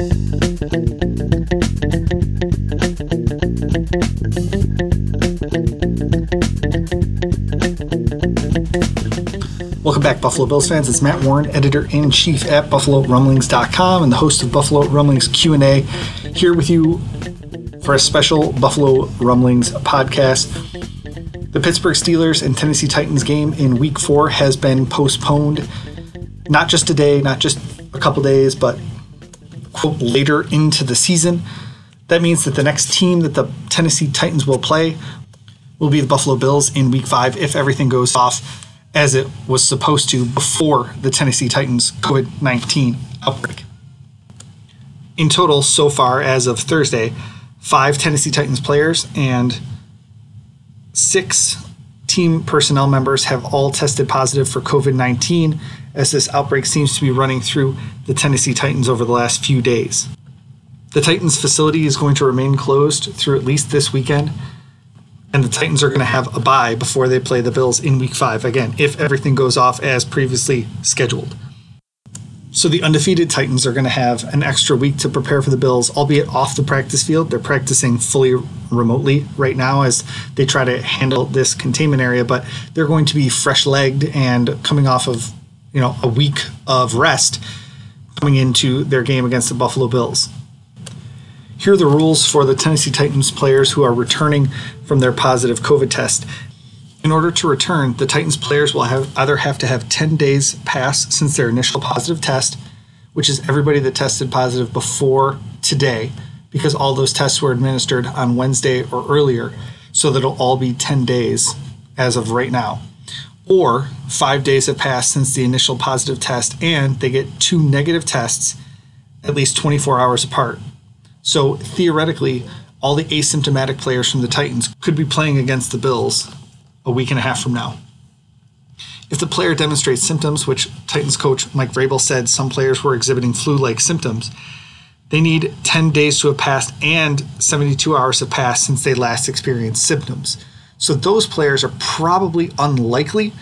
Welcome back, Buffalo Bills fans. It's Matt Warren, editor-in-chief at BuffaloRumblings.com and the host of Buffalo Rumblings Q&A here with you for a special Buffalo Rumblings podcast. The Pittsburgh Steelers and Tennessee Titans game in week four has been postponed, not just a day, not just a couple days, but quote, later into the season. That means that the next team that the Tennessee Titans will play will be the Buffalo Bills in week five if everything goes off as it was supposed to before the Tennessee Titans COVID 19 outbreak. In total, so far as of Thursday, five Tennessee Titans players and six team personnel members have all tested positive for COVID 19 as this outbreak seems to be running through the Tennessee Titans over the last few days. The Titans facility is going to remain closed through at least this weekend and the Titans are going to have a bye before they play the Bills in week five, again, if everything goes off as previously scheduled. So the undefeated Titans are going to have an extra week to prepare for the Bills, albeit off the practice field. They're practicing fully remotely right now as they try to handle this containment area, but they're going to be fresh legged and coming off of, you know, a week of rest coming into their game against the Buffalo Bills. Here are the rules for the Tennessee Titans players who are returning from their positive COVID test. In order to return, the Titans players will have either have to have 10 days pass since their initial positive test, which is everybody that tested positive before today, because all those tests were administered on Wednesday or earlier, so that it'll all be 10 days as of right now. Or five days have passed since the initial positive test, and they get two negative tests at least 24 hours apart. So theoretically, all the asymptomatic players from the Titans could be playing against the Bills a week and a half from now. If the player demonstrates symptoms, which Titans coach Mike Vrabel said some players were exhibiting flu like symptoms, they need 10 days to have passed and 72 hours have passed since they last experienced symptoms. So those players are probably unlikely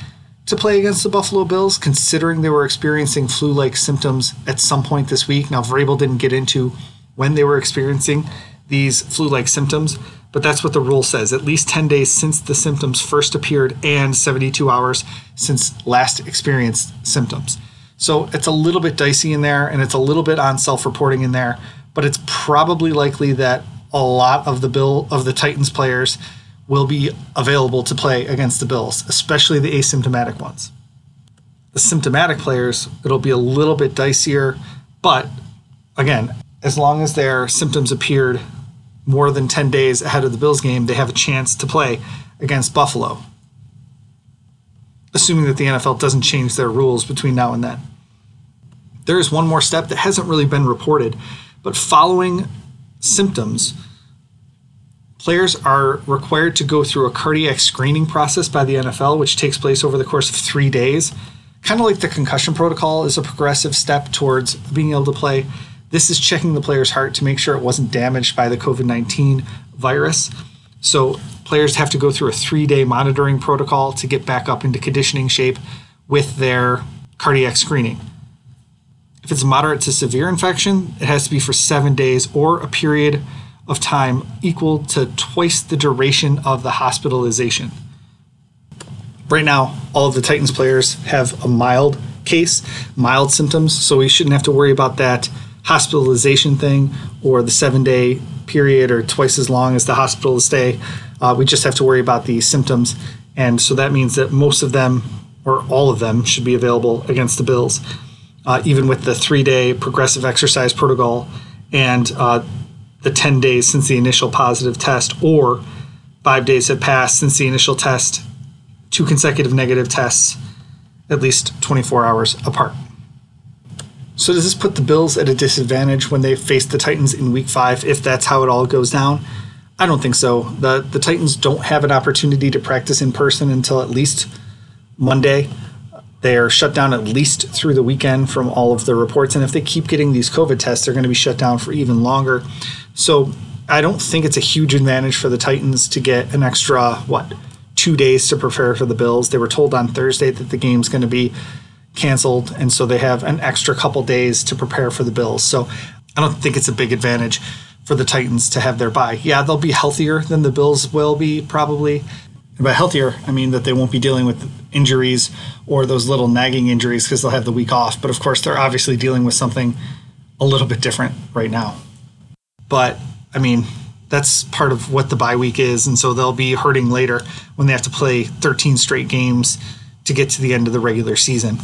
to play against the Buffalo Bills, considering they were experiencing flu like symptoms at some point this week. Now, Vrabel didn't get into when they were experiencing these flu like symptoms, but that's what the rule says at least 10 days since the symptoms first appeared and 72 hours since last experienced symptoms. So it's a little bit dicey in there and it's a little bit on self reporting in there, but it's probably likely that a lot of the bill of the Titans players will be available to play against the Bills, especially the asymptomatic ones. The symptomatic players, it'll be a little bit dicier, but again, as long as their symptoms appeared more than 10 days ahead of the Bills game, they have a chance to play against Buffalo. Assuming that the NFL doesn't change their rules between now and then. There is one more step that hasn't really been reported, but following symptoms, players are required to go through a cardiac screening process by the NFL, which takes place over the course of three days. Kind of like the concussion protocol is a progressive step towards being able to play this is checking the player's heart to make sure it wasn't damaged by the COVID 19 virus. So players have to go through a three day monitoring protocol to get back up into conditioning shape with their cardiac screening. If it's moderate to severe infection, it has to be for seven days or a period of time equal to twice the duration of the hospitalization. Right now, all of the Titans players have a mild case, mild symptoms, so we shouldn't have to worry about that hospitalization thing or the seven day period or twice as long as the hospital stay. Uh, we just have to worry about the symptoms. And so that means that most of them or all of them should be available against the Bills, uh, even with the three day progressive exercise protocol and uh, the 10 days since the initial positive test or five days have passed since the initial test, two consecutive negative tests, at least 24 hours apart. So does this put the Bills at a disadvantage when they face the Titans in Week Five if that's how it all goes down? I don't think so. the The Titans don't have an opportunity to practice in person until at least Monday. They are shut down at least through the weekend from all of the reports, and if they keep getting these COVID tests, they're going to be shut down for even longer. So I don't think it's a huge advantage for the Titans to get an extra what two days to prepare for the Bills. They were told on Thursday that the game's going to be canceled, and so they have an extra couple days to prepare for the Bills. So I don't think it's a big advantage for the Titans to have their bye. Yeah, they'll be healthier than the Bills will be probably. And by healthier, I mean that they won't be dealing with injuries or those little nagging injuries because they'll have the week off. But of course, they're obviously dealing with something a little bit different right now. But I mean, that's part of what the bye week is. And so they'll be hurting later when they have to play 13 straight games to get to the end of the regular season.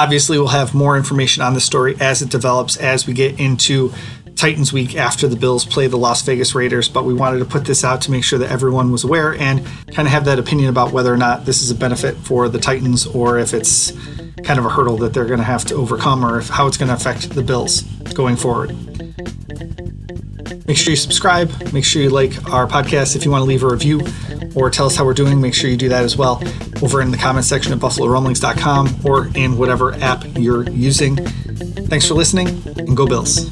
Obviously, we'll have more information on the story as it develops as we get into Titans week after the Bills play the Las Vegas Raiders, but we wanted to put this out to make sure that everyone was aware and kind of have that opinion about whether or not this is a benefit for the Titans or if it's kind of a hurdle that they're going to have to overcome or if, how it's going to affect the Bills going forward. Make sure you subscribe. Make sure you like our podcast. If you want to leave a review or tell us how we're doing, make sure you do that as well over in the comment section at buffalorumblings.com or in whatever app you're using. Thanks for listening and go Bills.